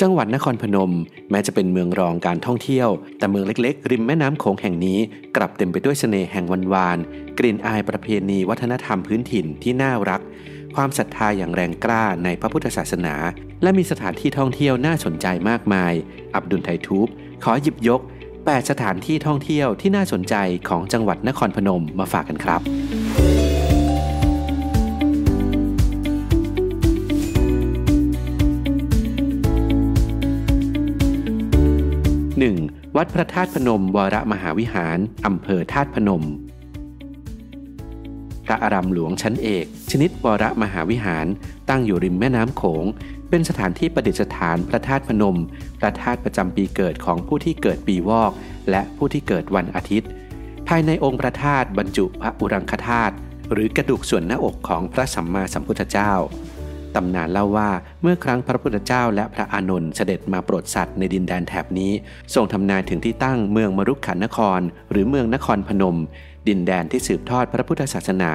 จังหวัดนครพนม แม้จะเป็นเมืองรองการท่องเที่ยว แต่เมืองเล็กๆ ริมแม่น้ำโขงแห่งนี้ กลับเต็มไปด้วยเสน่ห์แห่งวันวาน กลิ่นอายประเพณีวัฒนธรรมพื้นถิ่นที่น่ารัก ความศรัทธาอย่างแรงกล้าในพระพุทธศาสนา และมีสถานที่ท่องเที่ยวน่าสนใจมากมาย อับดุลไททูบขอหยิบยก 8 สถานที่ท่องเที่ยวที่น่าสนใจของจังหวัดนครพนมมาฝากกันครับ วัดพระธาตุพนมวรมหาวิหารอำเภอธาตุพนม พระอารามหลวงชั้นเอก ชนิดวรมหาวิหารตั้งอยู่ริมแม่น้ำโขง เป็นสถานที่ประดิษฐานพระธาตุพนม พระธาตุประจำปีเกิดของผู้ที่เกิดปีวอก และผู้ที่เกิดวันอาทิตย์ ภายในองค์พระธาตุบรรจุพระอุรังคธาตุหรือกระดูกส่วนหน้าอกของพระสัมมาสัมพุทธเจ้า ตำนานเล่าว่าเมื่อครั้งพระพุทธเจ้าและพระอานนท์เสด็จมาโปรดสัตว์ในดินแดนแถบนี้ทรงทำนายถึงที่ตั้งเมืองมรุกขันนคร หรือเมืองนครพนม ดินแดนที่สืบทอดพระพุทธศาสนา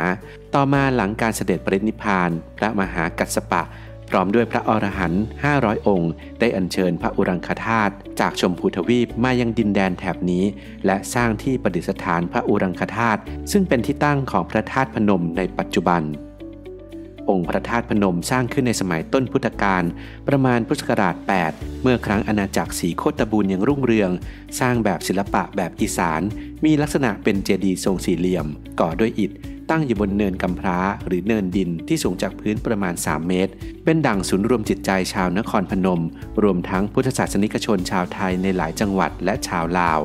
ต่อมาหลังการเสด็จปรินิพพาน พระมหากัสสปะ พร้อมด้วยพระอรหันต์500 องค์ ได้อัญเชิญพระอุรังคธาตุจากชมพูทวีปมายังดินแดนแถบนี้ และสร้างที่ประดิษฐานพระอุรังคธาตุซึ่งเป็นที่ตั้งของพระธาตุพนมในปัจจุบัน องค์พระธาตุพนมสร้างขึ้นในสมัยต้นพุทธกาลประมาณพุทธศักราช 8 เมื่อครั้งอาณาจักรสีโคตบูรยังรุ่งเรือง สร้างแบบศิลปะแบบอีสาน มีลักษณะเป็นเจดีย์ทรงสี่เหลี่ยม ก่อด้วยอิฐ ตั้งอยู่บนเนินกำพร้า หรือเนินดินที่สูงจากพื้นประมาณ 3 เมตร เป็นดั่งศูนย์รวมจิตใจชาวนครพนม รวมทั้งพุทธศาสนิกชนชาวไทยในหลายจังหวัดและชาวลาว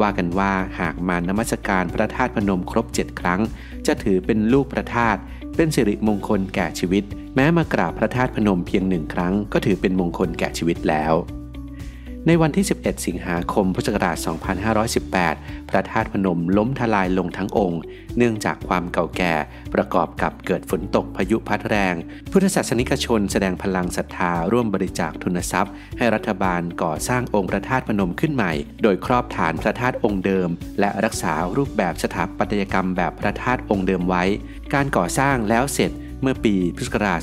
ว่ากันว่าหากมานมัสการพระธาตุพนมครบ 7 ครั้ง จะถือเป็นลูกพระธาตุ เป็นสิริมงคลแก่ชีวิต แม้มากราบพระธาตุพนมเพียงหนึ่งครั้ง ก็ถือเป็นมงคลแก่ชีวิตแล้ว ในวันที่ 11 สิงหาคม พุทธศักราช 2518 พระธาตุพนมล้มทลายลงทั้งองค์ เนื่องจากความเก่าแก่ประกอบกับเกิดฝนตกพายุพัดแรง พุทธศาสนิกชนแสดงพลังศรัทธาร่วมบริจาคทุนทรัพย์ ให้รัฐบาลก่อสร้างองค์พระธาตุพนมขึ้นใหม่ โดยครอบฐานพระธาตุองค์เดิม และรักษารูปแบบสถาปัตยกรรมแบบพระธาตุองค์เดิมไว้ การก่อสร้างแล้วเสร็จเมื่อปีพุทธศักราช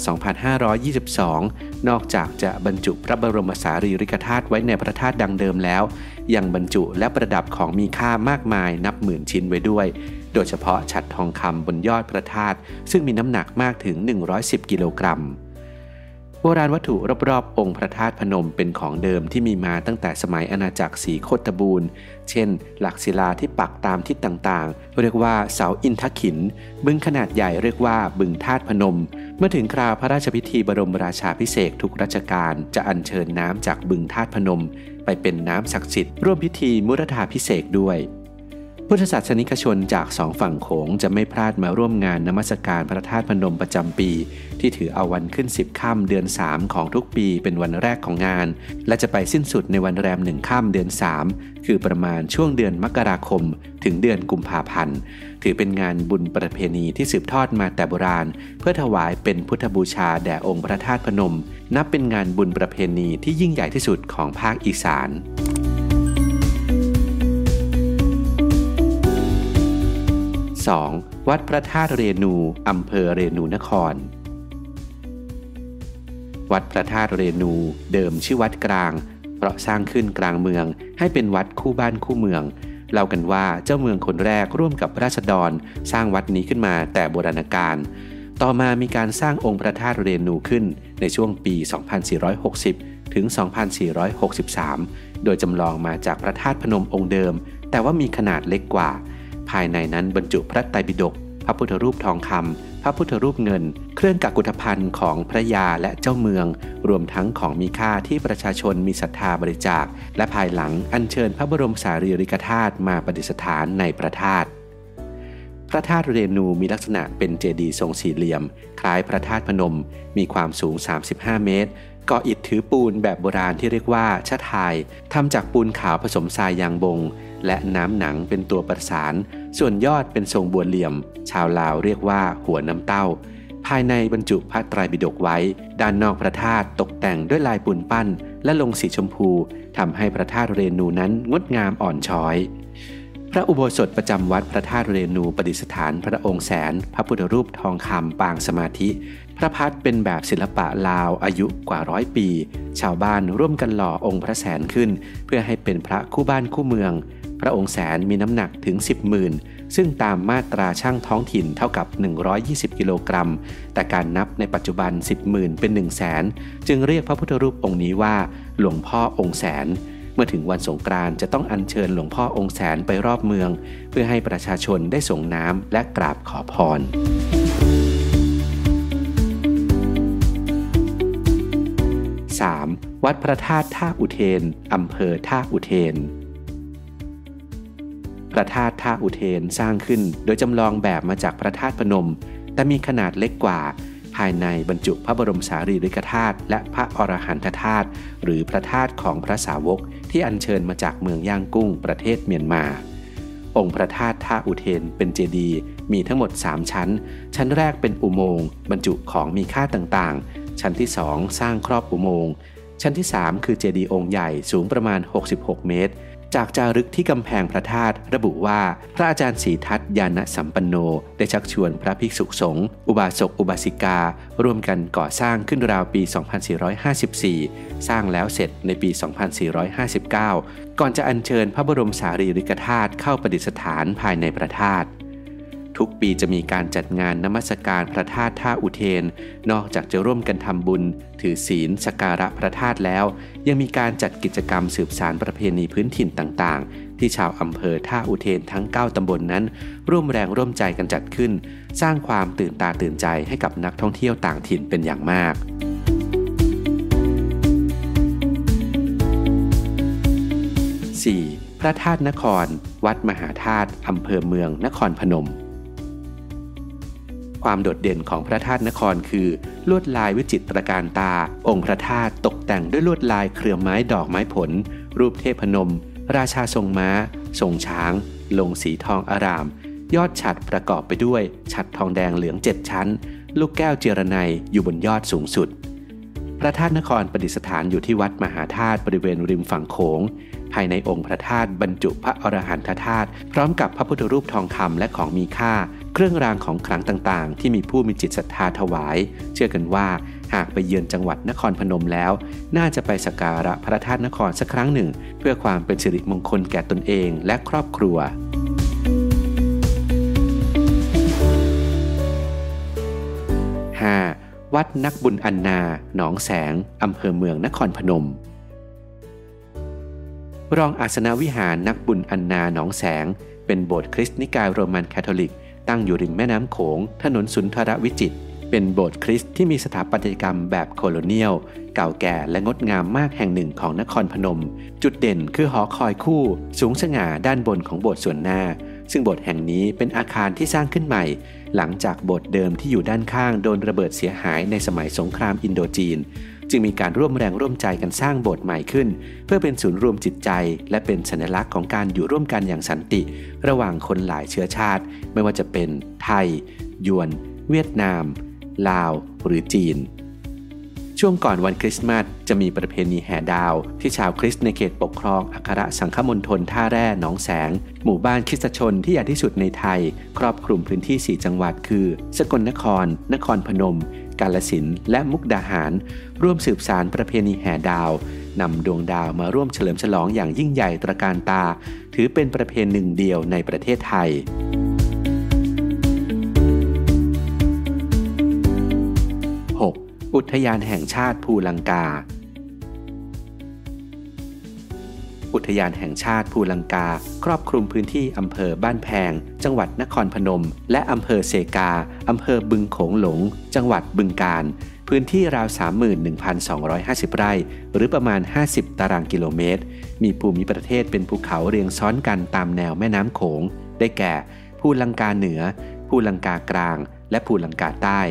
2522 นอกจากจะบรรจุพระบรมสารีริกธาตุไว้ในพระธาตุดังเดิมแล้ว ยังบรรจุและประดับของมีค่ามากมายนับหมื่นชิ้นไว้ด้วย โดยเฉพาะฉัดทองคำบนยอดพระธาตุซึ่งมีน้ำหนักมากถึง 110 กิโลกรัม โบราณวัตถุรอบๆ องค์พระธาตุพนมเป็นของเดิมที่มีมาตั้งแต่สมัยอาณาจักรสีโคตบูรณ์ เช่น หลักศิลาที่ปักตามทิศต่างๆ เรียกว่าเสาอินทขิน บึงขนาดใหญ่เรียกว่าบึงธาตุพนม เมื่อถึงคราวพระราชพิธีบรมราชาพิเศษทุกราชการจะอัญเชิญน้ำจากบึงธาตุพนม ไปเป็นน้ำศักดิ์สิทธิ์ร่วมพิธีมุรธาพิเศษด้วย พุทธศาสนิกชนจากสองฝั่งโขงจะไม่พลาดมาร่วมงานนมัสการพระธาตุพนมประจำปี ที่ถือเอาวันขึ้นสิบค่ำเดือน 3 ของทุกปีเป็นวันแรกของงาน และจะไปสิ้นสุดในวันแรมหนึ่งค่ำเดือน 3 คือประมาณช่วงเดือนมกราคม ถึงเดือนกุมภาพันธ์ ถือเป็นงานบุญประเพณีที่สืบทอดมาแต่โบราณ เพื่อถวายเป็นพุทธบูชาแด่องค์พระธาตุพนม นับเป็นงานบุญประเพณีที่ยิ่งใหญ่ที่สุดของภาคอีสาน 2. วัดพระธาตุเรนูอำเภอเรนูนคร วัดพระธาตุเรนูเดิมชื่อวัดกลาง เพราะสร้างขึ้นกลางเมืองให้เป็นวัดคู่บ้านคู่เมืองเล่ากันว่าเจ้าเมืองคนแรกร่วมกับราษฎรสร้างวัดนี้ขึ้นมาแต่โบราณกาลต่อมามีการสร้างองค์พระธาตุเรนูขึ้นในช่วงปี 2460 ถึง 2463 โดยจำลองมาจากพระธาตุพนมองค์เดิม แต่ว่ามีขนาดเล็กกว่า ภายในนั้นบรรจุพระไตรปิฎกพระพุทธรูปทองคำพระพุทธรูปเงิน เครื่องกักกุฏภัณฑ์ของพระยาและเจ้าเมือง รวมทั้งของมีค่าที่ประชาชนมีศรัทธาบริจาค และภายหลังอัญเชิญพระบรมสารีริกธาตุมาประดิษฐานในพระธาตุพระธาตุเรนูมีลักษณะเป็นเจดีย์ทรงสี่เหลี่ยม คล้ายพระธาตุพนม มีความสูง 35 เมตรก่ออิฐถือปูนแบบโบราณที่เรียกว่าชะทายทำจากปูนขาวผสมทรายยางบง และน้ำหนังเป็นตัวประสาน ส่วนยอดเป็นทรงบัวเหลี่ยม ชาวลาวเรียกว่าหัวน้ำเต้า ภายในบรรจุพระไตรปิฎกไว้ ด้านนอกพระธาตุตกแต่งด้วยลายปูนปั้น และลงสีชมพูทำให้พระธาตุเรนูนั้นงดงามอ่อนช้อย พระอุโบสถประจำวัดพระธาตุเรนูประดิษฐานพระองค์แสน พระพุทธรูปทองคำปางสมาธิ พระพัดเป็นแบบศิลปะลาวอายุกว่าร้อยปี ชาวบ้านร่วมกันหล่อองค์พระแสนขึ้น เพื่อให้เป็นพระคู่บ้านคู่เมือง พระองค์แสนมีน้ำหนักถึง 10หมื่นซึ่งตามมาตราช่างท้องถิ่นเท่ากับ 120 กิโลกรัม แต่การนับในปัจจุบัน 10หมื่นเป็น1 0 0 0 0แสนจึงเรียกพระพุทธรูปองค์นี้ว่า หลวงพ่อองค์แสน เมื่อถึงวันสงกรานต์จะต้องอัญเชิญหลวงพ่อองค์แสนไปรอบเมือง เพื่อให้ประชาชนได้ส่งน้ำและกราบขอพร 3. วัดพระธาตุท่าอุเทน อำเภอท่าอุเทน พระธาตุท่าอุเทนสร้างขึ้นโดยจำลองแบบมาจากพระธาตุพนม แต่มีขนาดเล็กกว่า ภายในบรรจุพระบรมสารีริกธาตุและพระอรหันตธาตุหรือพระธาตุของพระสาวกที่อัญเชิญมาจากเมืองย่างกุ้งประเทศเมียนมา องค์พระธาตุท่าอุเทนเป็นเจดีย์มีทั้งหมด 3 ชั้น ชั้นแรกเป็นอุโมงค์บรรจุของมีค่าต่างๆ ชั้นที่ 2 สร้างครอบอุโมงค์ชั้นที่ 3 คือเจดีย์องค์ใหญ่สูงประมาณ 66 เมตร จากจารึกที่กำแพงพระธาตุระบุว่า พระอาจารย์ศรีทัตยานสัมปันโน ได้ชักชวนพระภิกษุสงฆ์อุบาสกอุบาสิกา ร่วมกันก่อสร้างขึ้นราวปี 2454 สร้างแล้วเสร็จในปี 2459 ก่อนจะอัญเชิญพระบรมสารีริกธาตุเข้าประดิษฐานภายในพระธาตุ ทุกปีจะมีการจัดงานนมัสการพระธาตุท่าอุเทน นอกจากจะร่วมกันทำบุญ ถือศีลสการะพระธาตุแล้ว ยังมีการจัดกิจกรรมสืบสารประเพณีพื้นถิ่นต่างๆ ที่ชาวอำเภอท่าอุเทนทั้ง 9ตำบลนนั้น ร่วมแรงร่วมใจกันจัดขึ้น สร้างความตื่นตาตื่นใจให้กับนักท่องเที่ยวต่างถิ่นเป็นอย่างมาก 4. พระธาตุนคร วัดมหาธาตุอำเภอเมืองนครพนม ความโดดเด่นของพระธาตุนครคือ ลวดลายวิจิตรการตา องค์พระธาตุตกแต่งด้วยลวดลายเครือไม้ดอกไม้ผล รูปเทพนม ราชาทรงม้า ทรงช้าง ลงสีทองอาราม ยอดฉัดประกอบไปด้วย ฉัดทองแดงเหลืองเจ็ดชั้น ลูกแก้วเจรไนอยู่บนยอดสูงสุด พระธาตุนครประดิษฐานอยู่ที่วัดมหาธาตุบริเวณริมฝั่งโขงภายในองค์พระธาตุบรรจุพระอรหันตธาตุพร้อมกับพระพุทธรูปทองคำและของมีค่า เครื่องรางของขลังต่างๆ ที่มีผู้มีจิตศรัทธาถวาย เชื่อกันว่าหากไปเยือนจังหวัดนครพนมแล้ว น่าจะไปสักการะพระธาตุนครสักครั้งหนึ่ง เพื่อความเป็นสิริมงคลแก่ตนเองและครอบครัว 5. วัดนักบุญอันนา หนองแสง อำเภอเมืองนครพนม รองอาสนวิหารนักบุญอันนาหนองแสง เป็นโบสถ์คริสต์นิกายโรมันคาทอลิก ตั้งอยู่ริมแม่น้ำโขง ถนนสุนทรวิจิต เป็นโบสถ์คริสต์ที่มีสถาปัตยกรรมแบบโคโลเนียล เก่าแก่และงดงามมากแห่งหนึ่งของนครพนม จุดเด่นคือหอคอยคู่ สูงสง่าด้านบนของโบสถ์ส่วนหน้า ซึ่งโบสถ์แห่งนี้เป็นอาคารที่สร้างขึ้นใหม่ หลังจากโบสถ์เดิมที่อยู่ด้านข้างโดนระเบิดเสียหายในสมัยสงครามอินโดจีน จึงมีการร่วมแรงร่วมใจกันสร้างโบสถ์ใหม่ขึ้น เพื่อเป็นศูนย์รวมจิตใจ และเป็นสัญลักษณ์ของการอยู่ร่วมกันอย่างสันติ ระหว่างคนหลายเชื้อชาติ ไม่ว่าจะเป็นไทย ยวน เวียดนาม ลาว หรือจีน ช่วงก่อนวันคริสต์มาสจะมีประเพณีแห่ดาว ที่ชาวคริสต์ในเขตปกครองอัครสังฆมณฑลท่าแร่หนองแสง หมู่บ้านคริสตชนที่ใหญ่ที่สุดในไทย ครอบคลุมพื้นที่ 4 จังหวัดคือ สกลนคร นครพนม กาลสินและมุกดาหาร ร่วมสืบสารประเพณีแห่ดาวนำดวงดาวมาร่วมเฉลิมฉลองอย่างยิ่งใหญ่ตระการตา ถือเป็นประเพณีหนึ่งเดียวในประเทศไทยอุทยานแห่งชาติภูลังกา อุทยานแห่งชาติภูลังกา ครอบคลุมพื้นที่อำเภอบ้านแพง จังหวัดนครพนม และอำเภอเซกาอำเภอบึงโขงหลง จังหวัดบึงกาฬพื้นที่ราว 31,250 ไร่ หรือประมาณ 50 ตารางกิโลเมตร มีภูมิประเทศเป็นภูเขาเรียงซ้อนกันตามแนวแม่น้ำโขง ได้แก่ภูลังกาเหนือภูลังกากลาง และภูลังกาใต้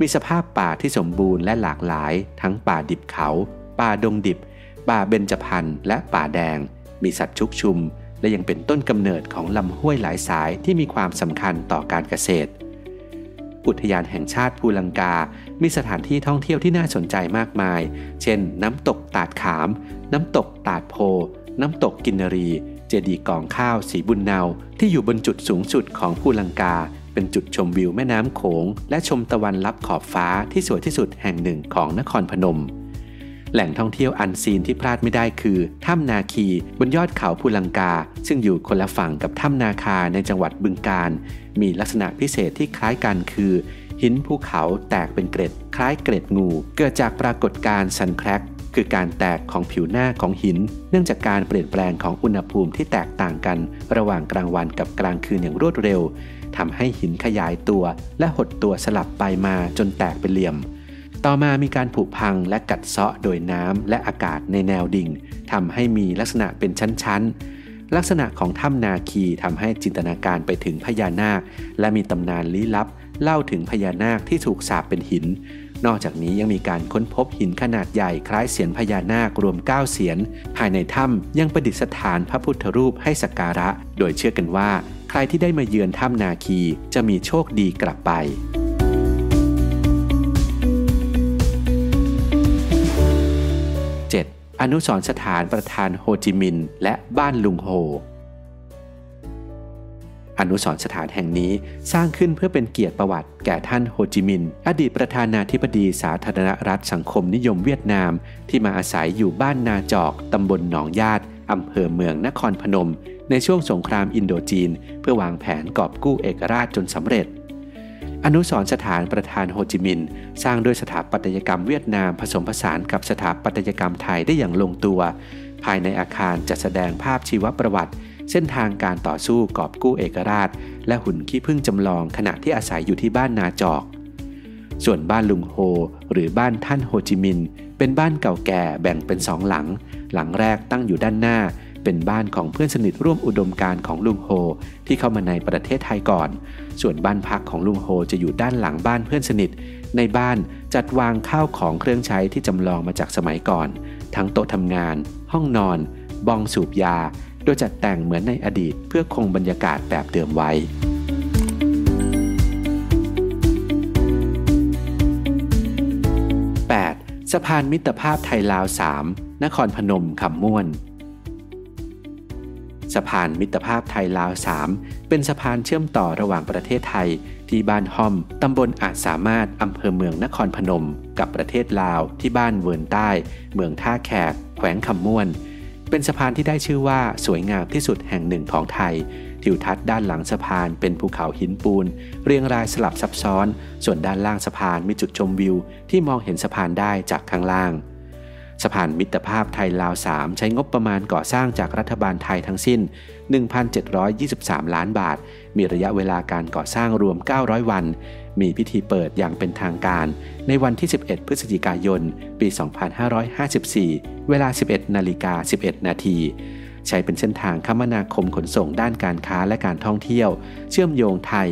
มีสภาพป่าที่สมบูรณ์และหลากหลาย ทั้งป่าดิบเขา ป่าดงดิบ ป่าเบญจพรรณและป่าแดง มีสัตว์ชุกชุม และยังเป็นต้นกำเนิดของลำห้วยหลายสายที่มีความสำคัญต่อการเกษตร อุทยานแห่งชาติภูลังกา มีสถานที่ท่องเที่ยวที่น่าสนใจมากมาย เช่น น้ำตกตาดขาม น้ำตกตาดโพ น้ำตกกินรี เจดีย์กองข้าวสีบุญเนาที่อยู่บนจุดสูงสุดของภูลังกาเป็นจุดชมวิวแม่น้ำโขง และชมตะวันลับขอบฟ้าที่สวยที่สุดแห่งหนึ่งของนครพนม แหล่งท่องเที่ยวอันซีนที่พลาดไม่ได้คือ ถ้ำนาคีบนยอดเขาภูลังกา ซึ่งอยู่คนละฝั่งกับถ้ำนาคาในจังหวัดบึงกาฬมีลักษณะพิเศษที่คล้ายกันคือ หินภูเขาแตกเป็นเกร็ด คล้ายเกร็ดงู เกิดจากปรากฏการณ์ซันแครกคือการแตกของผิวหน้าของหิน เนื่องจากการเปลี่ยนแปลงของอุณหภูมิที่แตกต่างกัน ระหว่างกลางวันกับกลางคืนอย่างรวดเร็วทำให้หินขยายตัว และหดตัวสลับไปมาจนแตกเป็นเหลี่ยม ต่อมามีการผุพังและกัดเซาะโดยน้ำและอากาศในแนวดิ่งทำให้มีลักษณะเป็นชั้นๆ ลักษณะของถ้ำนาคีทำให้จินตนาการไปถึงพญานาค และมีตำนานลี้ลับ เล่าถึงพญานาคที่ถูกสาปเป็นหิน นอกจากนี้ยังมีการค้นพบหินขนาดใหญ่คล้ายเสียนพญานาครวม 9 เสียน ภายในถ้ำยังประดิษฐานพระพุทธรูปให้สักการะ โดยเชื่อกันว่า ใครที่ได้มาเยือนถ้ำนาคีจะมีโชคดีกลับไป อนุสรสถานประธานโฮจิมินห์และบ้านลุงโฮ อนุสรสถานแห่งนี้สร้างขึ้นเพื่อเป็นเกียรติประวัติแก่ท่านโฮจิมินห์อดีตประธานาธิบดีสาธารณรัฐสังคมนิยมเวียดนาม ที่มาอาศัยอยู่บ้านนาจอกตำบลหนองญาติอำเภอเมืองนครพนม ในช่วงสงครามอินโดจีน เพื่อวางแผนกอบกู้เอกราชจนสำเร็จ อนุสรสถานประธานโฮจิมินห์สร้างด้วยสถาปัตยกรรมเวียดนามผสมผสานกับสถาปัตยกรรมไทยได้อย่างลงตัว ภายในอาคารจะแสดงภาพชีวประวัติ เส้นทางการต่อสู้กอบกู้เอกราช และหุ่นขี้พึ่งจำลองขณะที่อาศัยอยู่ที่บ้านนาจอก ส่วนบ้านลุงโฮ หรือบ้านท่านโฮจิมินห์เป็นบ้านเก่าแก่แบ่งเป็นสองหลัง หลังแรกตั้งอยู่ด้านหน้า เป็นบ้านของเพื่อนสนิทร่วมอุดมการของลุงโฮ ที่เข้ามาในประเทศไทยก่อน ส่วนบ้านพักของลุงโฮจะอยู่ด้านหลังบ้านเพื่อนสนิท ในบ้านจัดวางข้าวของเครื่องใช้ที่จำลองมาจากสมัยก่อน ทั้งโต๊ะทำงาน ห้องนอน บองสูบยา โดยจัดแต่งเหมือนในอดีตเพื่อคงบรรยากาศแบบเดิมไว้ 8. สะพานมิตรภาพไทยลาว 3 นครพนมคำม่วน สะพานมิตรภาพไทยลาว 3 เป็นสะพานเชื่อมต่อระหว่างประเทศไทย ที่บ้านห้อม ตำบลอาจสามารถ อำเภอเมืองนครพนม กับประเทศลาวที่บ้านเวิร์นใต้ เมืองท่าแขก แขวงคำม่วน เป็นสะพานที่ได้ชื่อว่าสวยงามที่สุดแห่งหนึ่งของไทย ทิวทัศน์ด้านหลังสะพานเป็นภูเขาหินปูน เรียงรายสลับซับซ้อน ส่วนด้านล่างสะพานมีจุดชมวิว ที่มองเห็นสะพานได้จากข้างล่าง สะพานมิตรภาพไทยลาว3ใช้งบประมาณก่อสร้างจากรัฐบาลไทยทั้งสิ้น 1,723 ล้านบาท มีระยะเวลาการก่อสร้างรวม 900 วัน มีพิธีเปิดอย่างเป็นทางการ ในวันที่ 11 พฤศจิกายน ปี 2554 เวลา 11 นาฬิกา 11 นาทีใช้เป็นเส้นทางคมนาคมขนส่งด้านการค้าและการท่องเที่ยว เชื่อมโยงไทย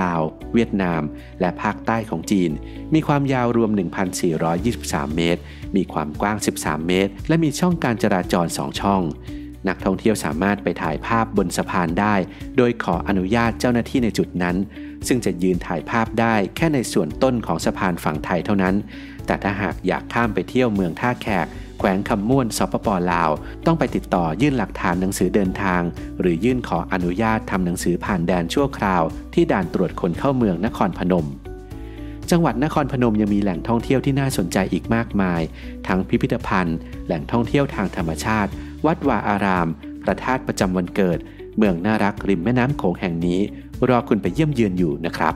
ลาว เวียดนาม และภาคใต้ของจีน มีความยาวรวม 1,423 เมตร มีความกว้าง 13 เมตร และมีช่องการจราจร 2 ช่อง นักท่องเที่ยวสามารถไปถ่ายภาพบนสะพานได้ โดยขออนุญาตเจ้าหน้าที่ในจุดนั้น ซึ่งจะยืนถ่ายภาพได้แค่ในส่วนต้นของสะพานฝั่งไทยเท่านั้น แต่ถ้าหากอยากข้ามไปเที่ยวเมืองท่าแขก ขวงคำม่วนสปปลาว ต้องไปติดต่อยื่นหลักฐานหนังสือเดินทาง หรือยื่นขออนุญาตทำหนังสือผ่านแดนชั่วคราว ที่ด่านตรวจคนเข้าเมืองนครพนม จังหวัดนครพนมยังมีแหล่งท่องเที่ยวที่น่าสนใจอีกมากมาย ทั้งพิพิธภัณฑ์ แหล่งท่องเที่ยวทางธรรมชาติ วัดวาอาราม พระธาตุประจำวันเกิด เมืองน่ารักริมแม่น้ำโขงแห่งนี้ รอคุณไปเยี่ยมเยือนอยู่นะครับ